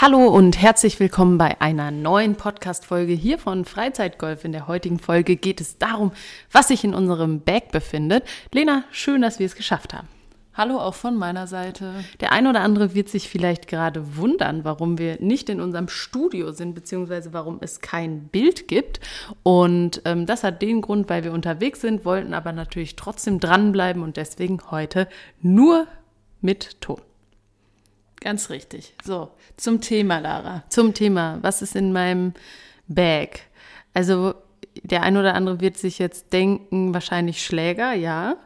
Hallo und herzlich willkommen bei einer neuen Podcast-Folge hier von Freizeitgolf. In der heutigen Folge geht es darum, was sich in unserem Bag befindet. Lena, schön, dass wir es geschafft haben. Hallo auch von meiner Seite. Der ein oder andere wird sich vielleicht gerade wundern, warum wir nicht in unserem Studio sind, beziehungsweise warum es kein Bild gibt. Und ähm, das hat den Grund, weil wir unterwegs sind, wollten aber natürlich trotzdem dranbleiben und deswegen heute nur mit Ton. Ganz richtig. So, zum Thema, Lara. Zum Thema, was ist in meinem Bag? Also der ein oder andere wird sich jetzt denken, wahrscheinlich Schläger, ja.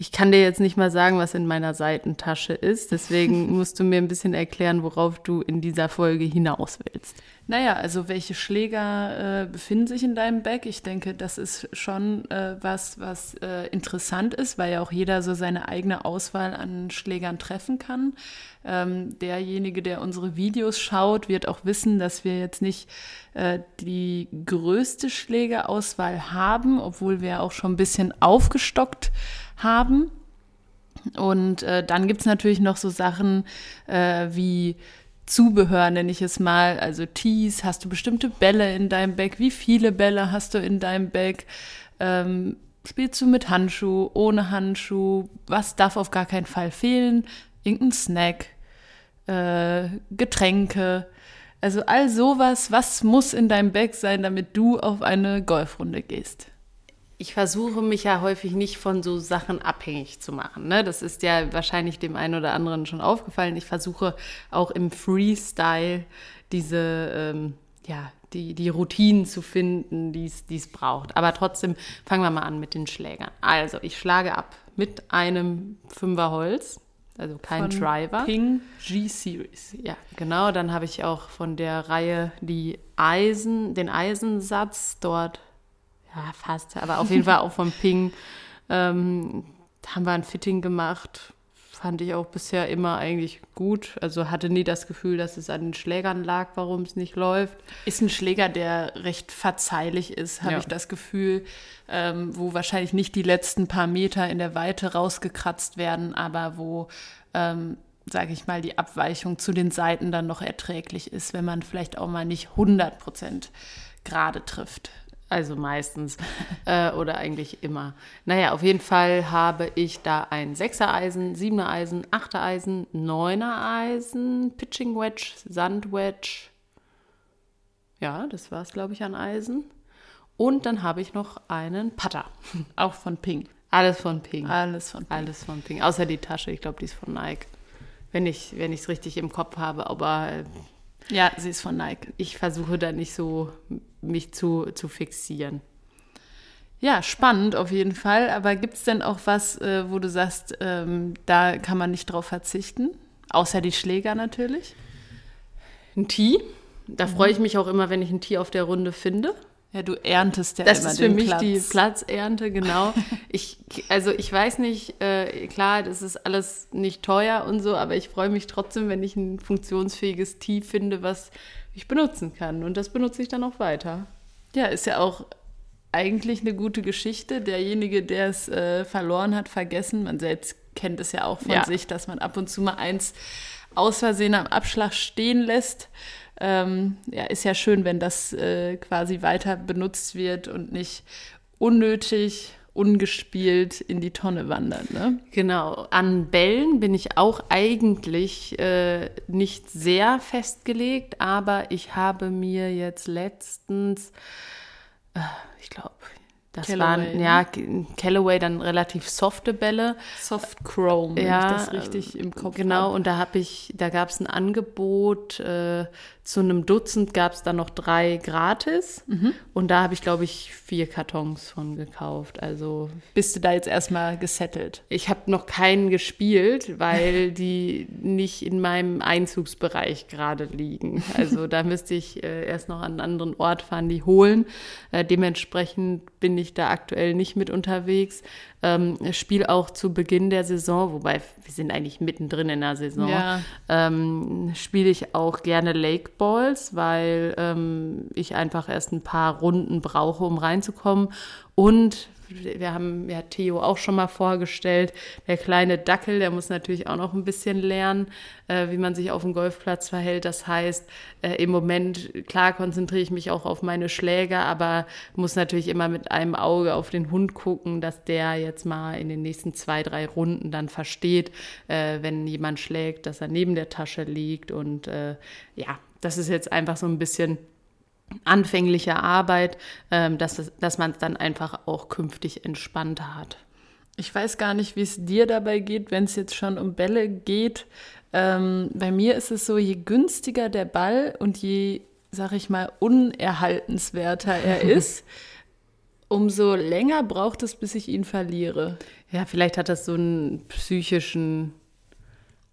Ich kann dir jetzt nicht mal sagen, was in meiner Seitentasche ist. Deswegen musst du mir ein bisschen erklären, worauf du in dieser Folge hinaus willst. Naja, also welche Schläger äh, befinden sich in deinem Bag? Ich denke, das ist schon äh, was, was äh, interessant ist, weil ja auch jeder so seine eigene Auswahl an Schlägern treffen kann. Ähm, derjenige, der unsere Videos schaut, wird auch wissen, dass wir jetzt nicht äh, die größte Schlägerauswahl haben, obwohl wir auch schon ein bisschen aufgestockt haben. Und äh, dann gibt es natürlich noch so Sachen äh, wie Zubehör, nenne ich es mal. Also Tees, hast du bestimmte Bälle in deinem Bag? Wie viele Bälle hast du in deinem Bag? Ähm, spielst du mit Handschuh, ohne Handschuh? Was darf auf gar keinen Fall fehlen? Irgendein Snack, äh, Getränke. Also all sowas, was muss in deinem Bag sein, damit du auf eine Golfrunde gehst? Ich versuche mich ja häufig nicht von so Sachen abhängig zu machen. Ne? Das ist ja wahrscheinlich dem einen oder anderen schon aufgefallen. Ich versuche auch im Freestyle diese, ähm, ja, die, die Routinen zu finden, die es braucht. Aber trotzdem fangen wir mal an mit den Schlägern. Also, ich schlage ab mit einem Fünferholz, also kein von Driver. Ping G-Series. Ja, genau. Dann habe ich auch von der Reihe die Eisen, den Eisensatz dort ja, fast, aber auf jeden Fall auch vom Ping. Ähm, haben wir ein Fitting gemacht. Fand ich auch bisher immer eigentlich gut. Also hatte nie das Gefühl, dass es an den Schlägern lag, warum es nicht läuft. Ist ein Schläger, der recht verzeihlich ist, habe Ja. ich das Gefühl, ähm, wo wahrscheinlich nicht die letzten paar Meter in der Weite rausgekratzt werden, aber wo, ähm, sage ich mal, die Abweichung zu den Seiten dann noch erträglich ist, wenn man vielleicht auch mal nicht 100 Prozent gerade trifft. Also meistens äh, oder eigentlich immer. Naja, auf jeden Fall habe ich da ein 6er Eisen, 7er Eisen, 8er Eisen, 9er Eisen, Pitching Wedge, Sand Wedge. Ja, das war es, glaube ich, an Eisen. Und dann habe ich noch einen Putter. Auch von Ping. Alles von Ping. Alles von Ping. Alles von Ping. Außer die Tasche, ich glaube, die ist von Nike. Wenn ich wenn ich es richtig im Kopf habe, aber äh, Ja, sie ist von Nike. ich versuche da nicht so mich zu, zu fixieren. Ja, spannend auf jeden Fall. Aber gibt es denn auch was, äh, wo du sagst, ähm, da kann man nicht drauf verzichten? Außer die Schläger natürlich. Ein Tee. Da Mhm. freue ich mich auch immer, wenn ich ein Tee auf der Runde finde. Ja, du erntest ja Das immer ist für den mich Platz. die Platzernte, genau. ich, also ich weiß nicht, äh, klar, das ist alles nicht teuer und so, aber ich freue mich trotzdem, wenn ich ein funktionsfähiges Tee finde, was ich benutzen kann. Und das benutze ich dann auch weiter. Ja, ist ja auch eigentlich eine gute Geschichte. Derjenige, der es äh, verloren hat, vergessen. Man selbst kennt es ja auch von Ja. sich, dass man ab und zu mal eins aus Versehen am Abschlag stehen lässt. Ähm, ja, ist ja schön, wenn das äh, quasi weiter benutzt wird und nicht unnötig, ungespielt in die Tonne wandert. Ne? Genau, an Bällen bin ich auch eigentlich äh, nicht sehr festgelegt, aber ich habe mir jetzt letztens, äh, ich glaube, das Callaway, waren ne? ja Callaway dann relativ softe Bälle. Soft Chrome, wenn ja, ich das richtig im Kopf Genau, habe. und da habe ich, da gab es ein Angebot, äh, zu einem Dutzend gab es dann noch drei gratis. Mhm. Und da habe ich, glaube ich, vier Kartons von gekauft. Also Bist du da jetzt erstmal gesettelt? ich habe noch keinen gespielt, weil die nicht in meinem Einzugsbereich gerade liegen. Also da müsste ich äh, erst noch an einen anderen Ort fahren, die holen. Äh, dementsprechend bin ich da aktuell nicht mit unterwegs. Ähm, spiele auch zu Beginn der Saison, wobei wir sind eigentlich mittendrin in der Saison, Ja. ähm, spiele ich auch gerne Lake Balls, weil ähm, ich einfach erst ein paar Runden brauche, um reinzukommen. Und wir haben ja Theo auch schon mal vorgestellt, der kleine Dackel, der muss natürlich auch noch ein bisschen lernen, äh, wie man sich auf dem Golfplatz verhält. Das heißt, äh, im Moment, klar, konzentriere ich mich auch auf meine Schläger, aber muss natürlich immer mit einem Auge auf den Hund gucken, dass der jetzt mal in den nächsten zwei, drei Runden dann versteht, äh, wenn jemand schlägt, dass er neben der Tasche liegt. Und äh, ja, das ist jetzt einfach so ein bisschen anfängliche Arbeit, ähm, dass, es- dass man es dann einfach auch künftig entspannter hat. Ich weiß gar nicht, wie es dir dabei geht, wenn es jetzt schon um Bälle geht. Ähm, bei mir ist es so, je günstiger der Ball und je, sag ich mal, unerhaltenswerter er ist, umso länger braucht es, bis ich ihn verliere. Ja, vielleicht hat das so einen psychischen,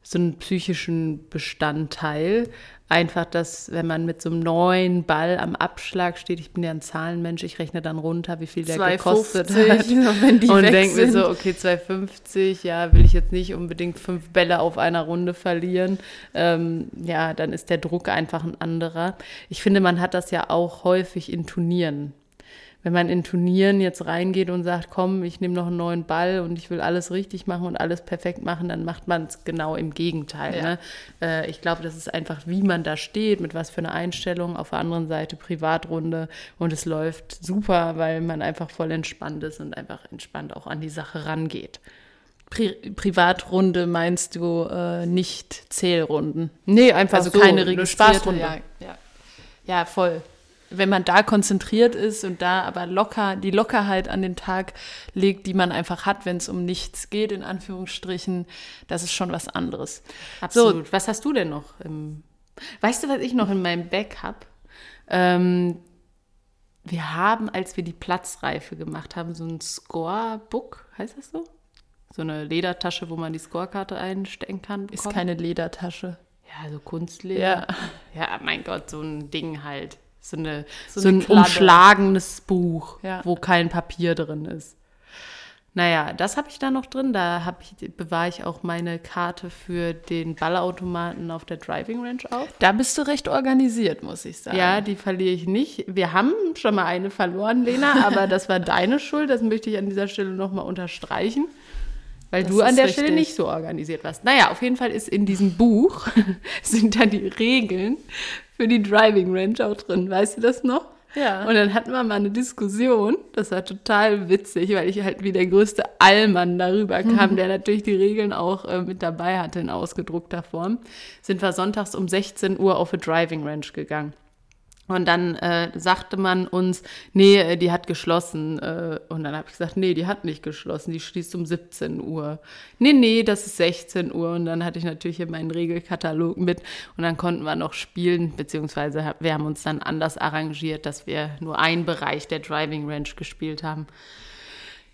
so einen psychischen Bestandteil. Einfach, dass wenn man mit so einem neuen Ball am Abschlag steht, ich bin ja ein Zahlenmensch, ich rechne dann runter, wie viel der gekostet 2,50, hat. und denke mir so, okay, 2,50, ja, will ich jetzt nicht unbedingt fünf Bälle auf einer Runde verlieren. Ähm, ja, dann ist der Druck einfach ein anderer. Ich finde, man hat das ja auch häufig in Turnieren. Wenn man in Turnieren jetzt reingeht und sagt, komm, ich nehme noch einen neuen Ball und ich will alles richtig machen und alles perfekt machen, dann macht man es genau im Gegenteil. Ja. Ne? Äh, ich glaube, das ist einfach, wie man da steht, mit was für einer Einstellung. Auf der anderen Seite Privatrunde und es läuft super, weil man einfach voll entspannt ist und einfach entspannt auch an die Sache rangeht. Pri Privatrunde meinst du äh, nicht Zählrunden? Nee, einfach Also so, keine eine registrierte. Spaßrunde. Ja, ja. ja, voll. Wenn man da konzentriert ist und da aber locker die Lockerheit an den Tag legt, die man einfach hat, wenn es um nichts geht, in Anführungsstrichen, das ist schon was anderes. Absolut. Was hast du denn noch? Im weißt du, was ich noch in meinem Bag habe? Ähm, wir haben, als wir die Platzreife gemacht haben, so ein Scorebook, heißt das so? So eine Ledertasche, wo man die Scorekarte einstecken kann. Ist bekommen. keine Ledertasche. Ja, so Kunstleder. Ja. Ja, mein Gott, so ein Ding halt. So, eine, so, So eine ein Kladde. umschlagenes Buch, Ja. wo kein Papier drin ist. Naja, das habe ich da noch drin. Da ich, bewahre ich auch meine Karte für den Ballautomaten auf der Driving Range auf. Da bist du recht organisiert, muss ich sagen. Ja, die verliere ich nicht. Wir haben schon mal eine verloren, Lena, aber das war deine Schuld. Das möchte ich an dieser Stelle nochmal unterstreichen. Weil Das du an der richtig. Stelle nicht so organisiert warst. Naja, auf jeden Fall ist in diesem Buch sind da die Regeln für die Driving Range auch drin. Weißt du das noch? Ja. Und dann hatten wir mal eine Diskussion. Das war total witzig, weil ich halt wie der größte Allmann darüber kam, der natürlich die Regeln auch äh, mit dabei hatte in ausgedruckter Form. Sind wir sonntags um 16 Uhr auf eine Driving Range gegangen. Und dann äh, sagte man uns, nee, äh, die hat geschlossen. Äh, und dann habe ich gesagt, nee, die hat nicht geschlossen, die schließt um 17 Uhr. Nee, nee, das ist 16 Uhr. Und dann hatte ich natürlich hier meinen Regelkatalog mit. Und dann konnten wir noch spielen, beziehungsweise wir haben uns dann anders arrangiert, dass wir nur einen Bereich der Driving Range gespielt haben.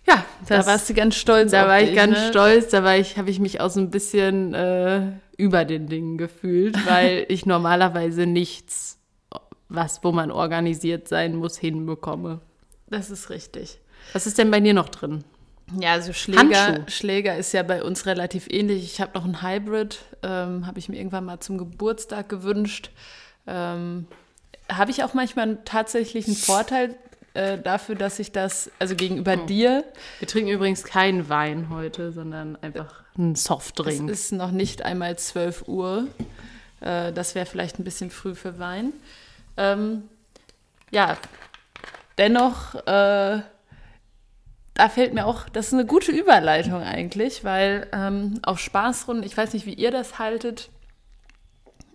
Ja, da warst du ganz stolz. da war ich dich, ganz ne? stolz, da war ich, habe ich mich auch so ein bisschen äh, über den Dingen gefühlt, weil ich normalerweise nichts, was, wo man organisiert sein muss, hinbekomme. Das ist richtig. Was ist denn bei dir noch drin? Ja, also Schläger, Handschuh. Schläger ist ja bei uns relativ ähnlich. Ich habe noch einen Hybrid, ähm, habe ich mir irgendwann mal zum Geburtstag gewünscht. Ähm, habe ich auch manchmal tatsächlich einen Vorteil äh, dafür, dass ich das, also gegenüber dir, Wir trinken übrigens keinen Wein heute, sondern einfach einen es Softdrink. ist noch nicht einmal 12 Uhr. Äh, das wäre vielleicht ein bisschen früh für Wein. Ähm, ja, dennoch, äh, da fällt mir auch, das ist eine gute Überleitung eigentlich, weil ähm, auf Spaßrunden, ich weiß nicht, wie ihr das haltet,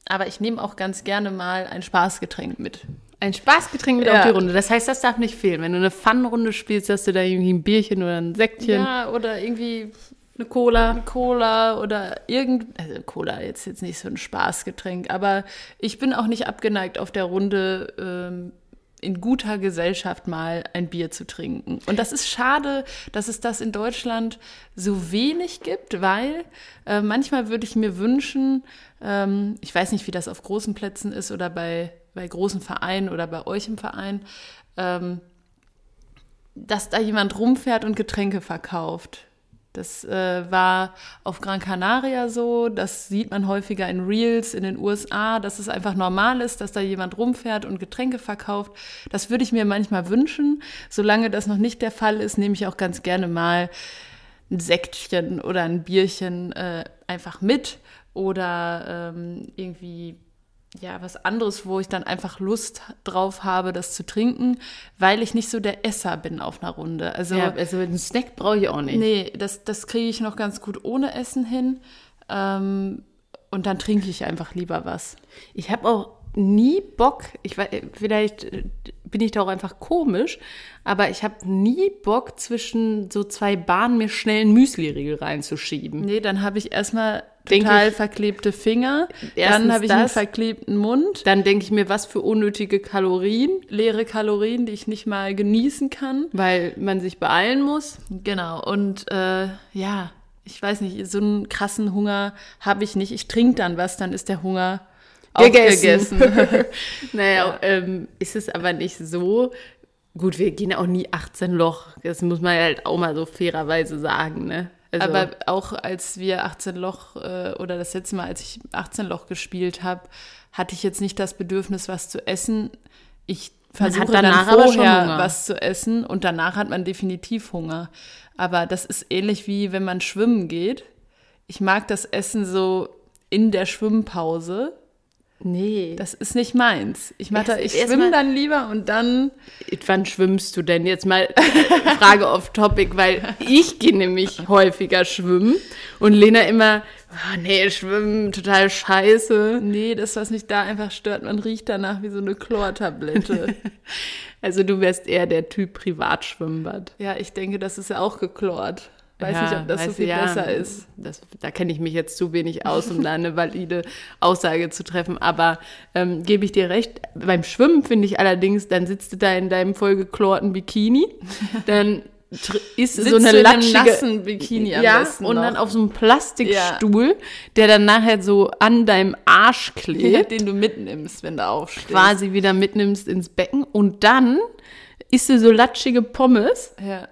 aber ich nehme auch ganz gerne mal ein Spaßgetränk mit. Ein Spaßgetränk mit Ja. auf die Runde. Das heißt, das darf nicht fehlen. Wenn du eine Pfannenrunde spielst, hast du da irgendwie ein Bierchen oder ein Säckchen, Ja, oder irgendwie eine Cola. Cola oder irgend, also Cola jetzt jetzt nicht so ein Spaßgetränk, aber ich bin auch nicht abgeneigt auf der Runde ähm, in guter Gesellschaft mal ein Bier zu trinken. Und das ist schade, dass es das in Deutschland so wenig gibt, weil äh, manchmal würde ich mir wünschen, ähm, ich weiß nicht, wie das auf großen Plätzen ist oder bei, bei großen Vereinen oder bei euch im Verein, ähm, dass da jemand rumfährt und Getränke verkauft. Das äh, war auf Gran Canaria so, das sieht man häufiger in Reels in den USA, dass es einfach normal ist, dass da jemand rumfährt und Getränke verkauft. Das würde ich mir manchmal wünschen. Solange das noch nicht der Fall ist, nehme ich auch ganz gerne mal ein Sektchen oder ein Bierchen äh, einfach mit oder ähm, irgendwie ja, was anderes, wo ich dann einfach Lust drauf habe, das zu trinken, weil ich nicht so der Esser bin auf einer Runde. Also, ja, also einen Snack brauche ich auch nicht. Nee, das, das kriege ich noch ganz gut ohne Essen hin. Ähm, und dann trinke ich einfach lieber was. Ich habe auch nie Bock, ich weiß, vielleicht bin ich da auch einfach komisch, aber ich habe nie Bock, zwischen so zwei Bahnen mir schnell einen Müsli-Riegel reinzuschieben. Nee, dann habe ich erstmal total ich, verklebte Finger, dann habe ich das, einen verklebten Mund. Dann denke ich mir, was für unnötige Kalorien. Leere Kalorien, die ich nicht mal genießen kann. Weil man sich beeilen muss. Genau, und äh, ja, ich weiß nicht, so einen krassen Hunger habe ich nicht. Ich trinke dann was, dann ist der Hunger gegessen. gegessen. naja, ja. ähm, ist es aber nicht so. Gut, wir gehen auch nie 18 Loch. Das muss man halt auch mal so fairerweise sagen, ne? Also, aber auch als wir 18 Loch äh, oder das letzte Mal, als ich 18 Loch gespielt habe, hatte ich jetzt nicht das Bedürfnis, was zu essen. Ich versuche dann vorher was zu essen und danach hat man definitiv Hunger. Aber das ist ähnlich wie wenn man schwimmen geht. Ich mag das Essen so in der Schwimmpause Nee. Das ist nicht meins. Ich, mach da, ich schwimme dann lieber und dann. Wann schwimmst du denn? Jetzt mal Frage off topic, weil ich gehe nämlich häufiger schwimmen und Lena immer, oh, nee, schwimmen, total scheiße. Nee, das, was mich da einfach stört, man riecht danach wie so eine Chlortablette. also du wärst eher der Typ Privatschwimmbad. Ja, ich denke, das ist ja auch geklort. Weiß ja, nicht, ob das so viel ja, besser ist. Das, da kenne ich mich jetzt zu wenig aus, um da eine valide Aussage zu treffen. Aber ähm, gebe ich dir recht. Beim Schwimmen finde ich allerdings, dann sitzt du da in deinem vollgeklorten Bikini, dann ist Sitzt so eine latschige Bikini am ja, und noch. dann auf so einem Plastikstuhl, ja. der dann nachher so an deinem Arsch klebt, den du mitnimmst, wenn du aufstehst. Quasi wieder mitnimmst ins Becken und dann isst du so latschige Pommes. Ja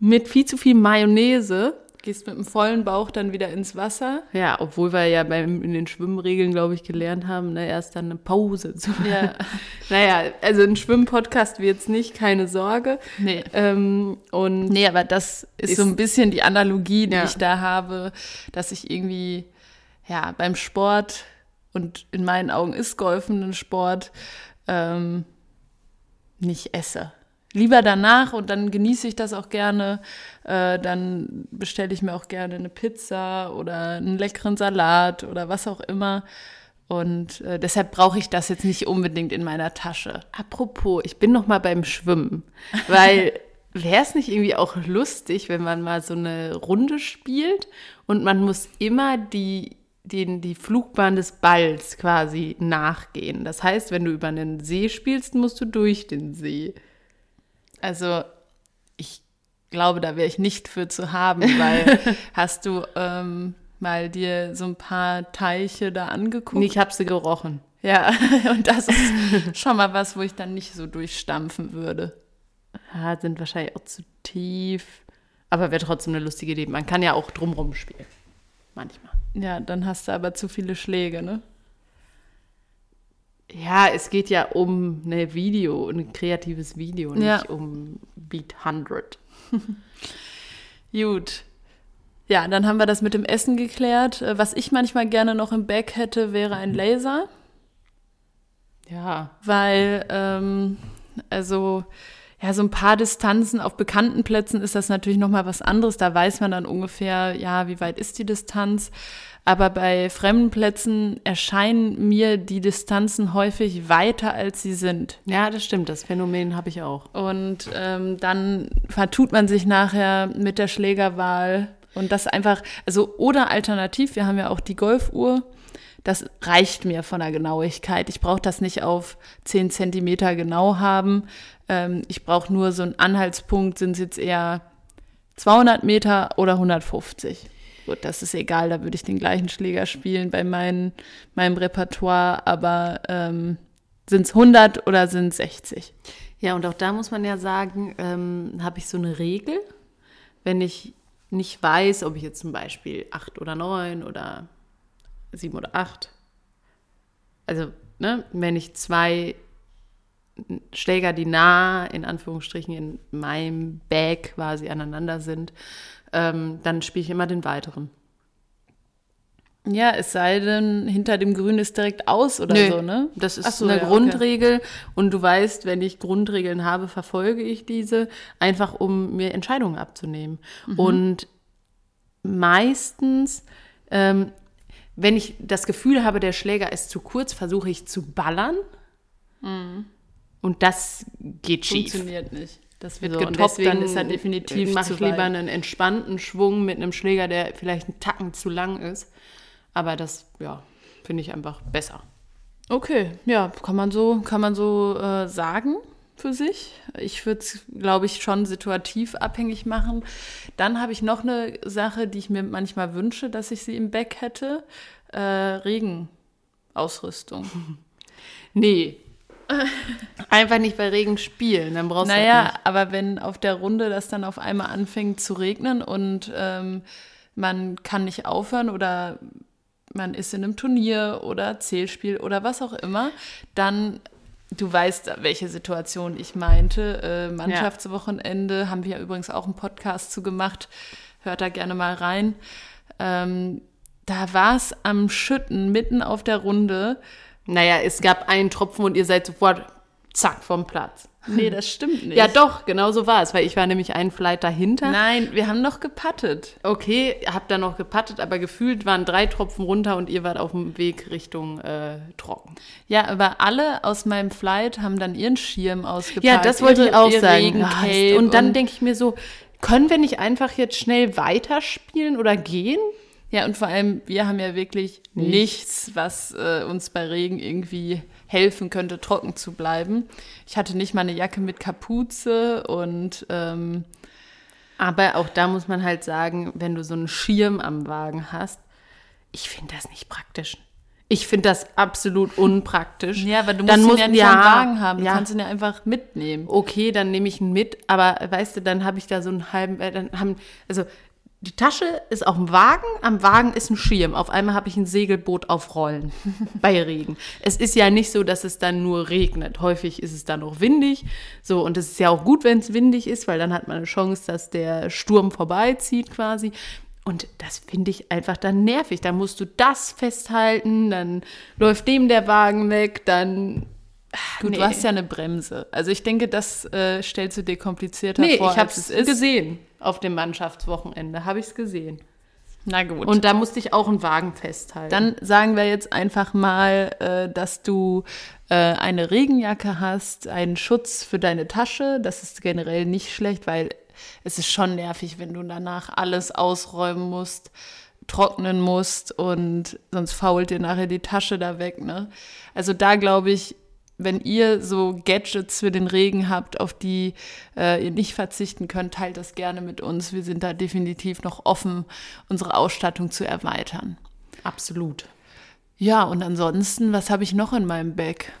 mit viel zu viel Mayonnaise. Gehst mit einem vollen Bauch dann wieder ins Wasser. Ja, obwohl wir ja beim, in den Schwimmregeln, glaube ich, gelernt haben, ne, erst dann eine Pause zu machen. Ja. naja, also ein Schwimmpodcast wird es nicht, keine Sorge. Nee. Ähm, und nee, aber das ist, ist, so ein bisschen die Analogie, die ja. ich da habe, dass ich irgendwie, ja, beim Sport und in meinen Augen ist Golfen ein Sport, ähm, nicht esse lieber danach und dann genieße ich das auch gerne. Äh, dann bestelle ich mir auch gerne eine Pizza oder einen leckeren Salat oder was auch immer. Und äh, deshalb brauche ich das jetzt nicht unbedingt in meiner Tasche. Apropos, ich bin noch mal beim Schwimmen, weil wäre es nicht irgendwie auch lustig, wenn man mal so eine Runde spielt und man muss immer die den, die Flugbahn des Balls quasi nachgehen. Das heißt, wenn du über einen See spielst, musst du durch den See. Also ich glaube, da wäre ich nicht für zu haben, weil hast du ähm, mal dir so ein paar Teiche da angeguckt? Nee, ich habe sie gerochen. Ja, und das ist schon mal was, wo ich dann nicht so durchstampfen würde. Ja, sind wahrscheinlich auch zu tief. Aber wäre trotzdem eine lustige Idee. Man kann ja auch drumrum spielen. Manchmal. Ja, dann hast du aber zu viele Schläge, ne? Ja, es geht ja um ein Video, ein kreatives Video, nicht ja. um Beat 100. Gut. Ja, dann haben wir das mit dem Essen geklärt. Äh, was ich manchmal gerne noch im Back hätte, wäre ein Laser. Ja. Weil, ähm, also, ja, so ein paar Distanzen auf bekannten Plätzen ist das natürlich nochmal was anderes. Da weiß man dann ungefähr, ja, wie weit ist die Distanz. Aber bei fremden Plätzen erscheinen mir die Distanzen häufig weiter, als sie sind. Ja, das stimmt. Das Phänomen habe ich auch. Und ähm, dann vertut man sich nachher mit der Schlägerwahl. Und das einfach, also oder alternativ, wir haben ja auch die Golfuhr. Das reicht mir von der Genauigkeit. Ich brauche das nicht auf 10 Zentimeter genau haben. Ähm, ich brauche nur so einen Anhaltspunkt, sind es jetzt eher 200 Meter oder 150. Gut, das ist egal, da würde ich den gleichen Schläger spielen bei mein, meinem Repertoire, aber ähm, sind es 100 oder sind es 60? Ja, und auch da muss man ja sagen, ähm, habe ich so eine Regel, wenn ich nicht weiß, ob ich jetzt zum Beispiel acht oder neun oder sieben oder acht, also ne, wenn ich zwei Schläger, die nah in Anführungsstrichen in meinem Bag quasi aneinander sind, ähm, dann spiele ich immer den weiteren. Ja, es sei denn, hinter dem Grün ist direkt aus oder Nö, so, ne? Das ist so, eine ja, okay. Grundregel und du weißt, wenn ich Grundregeln habe, verfolge ich diese, einfach um mir Entscheidungen abzunehmen. Mhm. Und meistens, ähm, wenn ich das Gefühl habe, der Schläger ist zu kurz, versuche ich zu ballern. Und das geht schief. Mhm. Funktioniert nicht. Das wird So, getoppt, dann deswegen ist er definitiv mache ich lieber einen entspannten Schwung mit einem Schläger, der vielleicht einen Tacken zu lang ist. Aber das, ja, finde ich einfach besser. Okay, ja, kann man so, kann man so äh, sagen für sich. Ich würde es, glaube ich, schon situativ abhängig machen. Dann habe ich noch eine Sache, die ich mir manchmal wünsche, dass ich sie im Back hätte. Äh, Regenausrüstung. Nee. Einfach nicht bei Regen spielen, dann brauchst du Naja, nicht. aber wenn auf der Runde das dann auf einmal anfängt zu regnen und ähm, man kann nicht aufhören oder man ist in einem Turnier oder Zählspiel oder was auch immer, dann, du weißt, welche Situation ich meinte. Äh, Mannschaftswochenende haben wir ja übrigens auch einen Podcast zu gemacht. Hört da gerne mal rein. Ähm, da war es am Schütten mitten auf der Runde. Naja, es gab einen Tropfen und ihr seid sofort zack vom Platz. Nee, das stimmt nicht. Ja, doch, genau so war es, weil ich war nämlich einen Flight dahinter. Nein, wir haben noch gepattet. Okay, hab dann noch gepattet, aber gefühlt waren drei Tropfen runter und ihr wart auf dem Weg Richtung äh, trocken. Ja, aber alle aus meinem Flight haben dann ihren Schirm ausgepackt. Ja, das wollte ich auch sagen. Regencape und dann denke ich mir so, können wir nicht einfach jetzt schnell weiterspielen oder gehen? Ja, und vor allem, wir haben ja wirklich nichts, was äh, uns bei Regen irgendwie helfen könnte, trocken zu bleiben. Ich hatte nicht mal eine Jacke mit Kapuze und ähm, Aber auch da muss man halt sagen, wenn du so einen Schirm am Wagen hast, ich finde das nicht praktisch. Ich finde das absolut unpraktisch. ja, aber du musst Dann ihn musst- ja nicht ja, am Wagen haben. Du ja. kannst ihn ja einfach mitnehmen. okay, dann nehme ich ihn mit, aber weißt du, dann habe ich da so einen halben, äh, dann haben, also die Tasche ist auf dem Wagen, am Wagen ist ein Schirm. Auf einmal habe ich ein Segelboot auf Rollen bei Regen. Es ist ja nicht so, dass es dann nur regnet. Häufig ist es dann auch windig. So, und es ist ja auch gut, wenn es windig ist, weil dann hat man eine Chance, dass der Sturm vorbeizieht quasi. Und das finde ich einfach dann nervig. Da musst du das festhalten, dann läuft dem der Wagen weg, dann. Gut, Nee. du hast ja eine Bremse. Also ich denke, das äh, stellst du dir komplizierter Nee, vor, ich habe als es es ist. gesehen. Auf dem Mannschaftswochenende habe ich es gesehen. Na gut. Und da musste ich auch einen Wagen festhalten. Dann sagen wir jetzt einfach mal, äh, dass du äh, eine Regenjacke hast, einen Schutz für deine Tasche. Das ist generell nicht schlecht, weil es ist schon nervig, wenn du danach alles ausräumen musst, trocknen musst und sonst fault dir nachher die Tasche da weg. Ne? Also da glaube ich, wenn ihr so Gadgets für den Regen habt, auf die äh, ihr nicht verzichten könnt, teilt das gerne mit uns. Wir sind da definitiv noch offen, unsere Ausstattung zu erweitern. Absolut. Ja, und ansonsten, was habe ich noch in meinem Bag?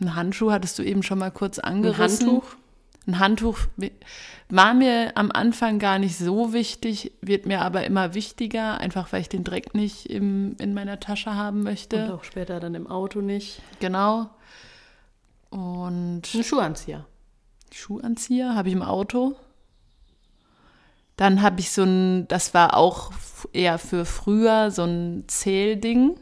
Ein Handschuh hattest du eben schon mal kurz Ein angerissen. Handtuch. Ein Handtuch war mir am Anfang gar nicht so wichtig, wird mir aber immer wichtiger, einfach weil ich den Dreck nicht im, in meiner Tasche haben Und möchte. auch später dann im Auto nicht. Genau. Und Ein Schuhanzieher. Schuhanzieher habe ich im Auto. Dann habe ich so ein, das war auch eher für früher, so ein Zählding.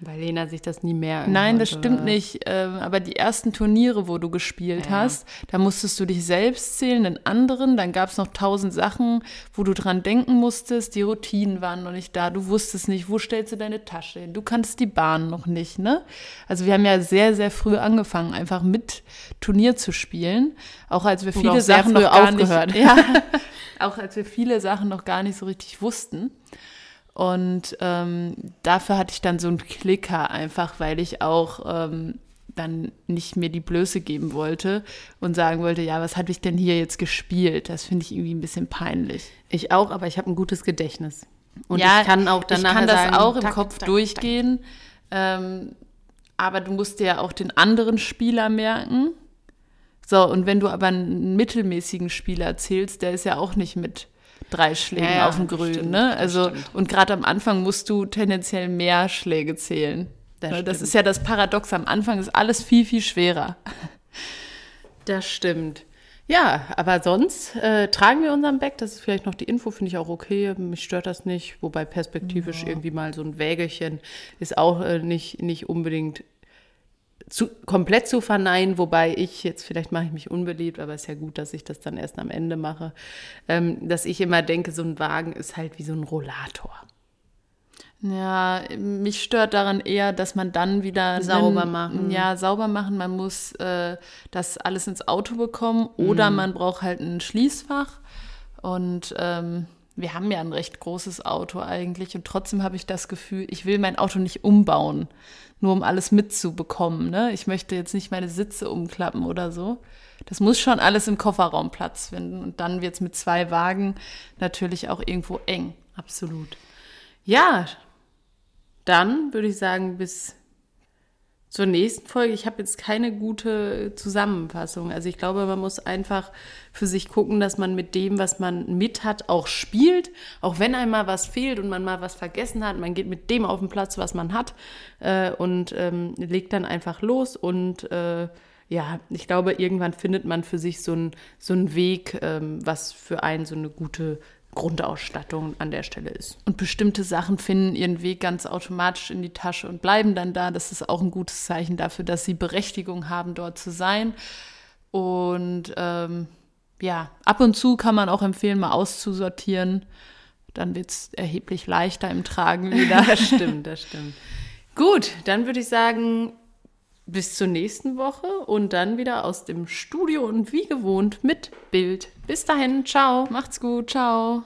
Weil Lena sich das nie merken Nein, das stimmt oder? nicht. Ähm, aber die ersten Turniere, wo du gespielt Ja. hast, da musstest du dich selbst zählen, den anderen. Dann gab es noch tausend Sachen, wo du dran denken musstest. Die Routinen waren noch nicht da. Du wusstest nicht, wo stellst du deine Tasche hin. Du kanntest die Bahn noch nicht, ne? Also wir haben ja sehr, sehr früh angefangen, einfach mit Turnier zu spielen. Auch als wir viele Sachen noch gar aufgehört. nicht. Ja, auch als wir viele Sachen noch gar nicht so richtig wussten. Und ähm, dafür hatte ich dann so einen Klicker einfach, weil ich auch ähm, dann nicht mir die Blöße geben wollte und sagen wollte, ja, was hatte ich denn hier jetzt gespielt? Das finde ich irgendwie ein bisschen peinlich. Ich auch, aber ich habe ein gutes Gedächtnis. Und ja, ich kann auch danach ich kann das sagen, auch im tak, Kopf tak, durchgehen. Ähm, aber du musst dir ja auch den anderen Spieler merken. So, und wenn du aber einen mittelmäßigen Spieler zählst, der ist ja auch nicht mit drei Schlägen Ja, ja, auf dem Grün. stimmt, ne? Also, und gerade am Anfang musst du tendenziell mehr Schläge zählen. Das Ne, das ist ja das Paradox. Am Anfang ist alles viel, viel schwerer. Das stimmt. Ja, aber sonst äh, tragen wir unseren Bag. Das ist vielleicht noch die Info, finde ich auch okay. Mich stört das nicht. Wobei perspektivisch irgendwie mal so ein Wägelchen ist auch äh, nicht, nicht unbedingt zu, komplett zu verneinen. Wobei ich, jetzt vielleicht mache ich mich unbeliebt, aber ist ja gut, dass ich das dann erst am Ende mache. Ähm, dass ich immer denke, so ein Wagen ist halt wie so ein Rollator. Ja, mich stört daran eher, dass man dann wieder Sauber einen- machen. Ja, sauber machen. Man muss äh, das alles ins Auto bekommen oder man braucht halt ein Schließfach. Und ähm, wir haben ja ein recht großes Auto eigentlich und trotzdem habe ich das Gefühl, ich will mein Auto nicht umbauen, nur um alles mitzubekommen. Ne? Ich möchte jetzt nicht meine Sitze umklappen oder so. Das muss schon alles im Kofferraum Platz finden und dann wird es mit zwei Wagen natürlich auch irgendwo eng. Absolut. Ja, dann würde ich sagen, bis zur nächsten Folge. Ich habe jetzt keine gute Zusammenfassung. Also ich glaube, man muss einfach für sich gucken, dass man mit dem, was man mit hat, auch spielt. Auch wenn einem mal was fehlt und man mal was vergessen hat. Man geht mit dem auf den Platz, was man hat äh, und ähm, legt dann einfach los. Und äh, ja, ich glaube, irgendwann findet man für sich so einen so einen Weg, ähm, was für einen so eine gute Grundausstattung an der Stelle ist. Und bestimmte Sachen finden ihren Weg ganz automatisch in die Tasche und bleiben dann da. Das ist auch ein gutes Zeichen dafür, dass sie Berechtigung haben, dort zu sein. Und ähm, ja, ab und zu kann man auch empfehlen, mal auszusortieren. Dann wird es erheblich leichter im Tragen wieder. Das stimmt, das stimmt. Gut, dann würde ich sagen, bis zur nächsten Woche und dann wieder aus dem Studio und wie gewohnt mit Bild. Bis dahin, ciao. Macht's gut, ciao.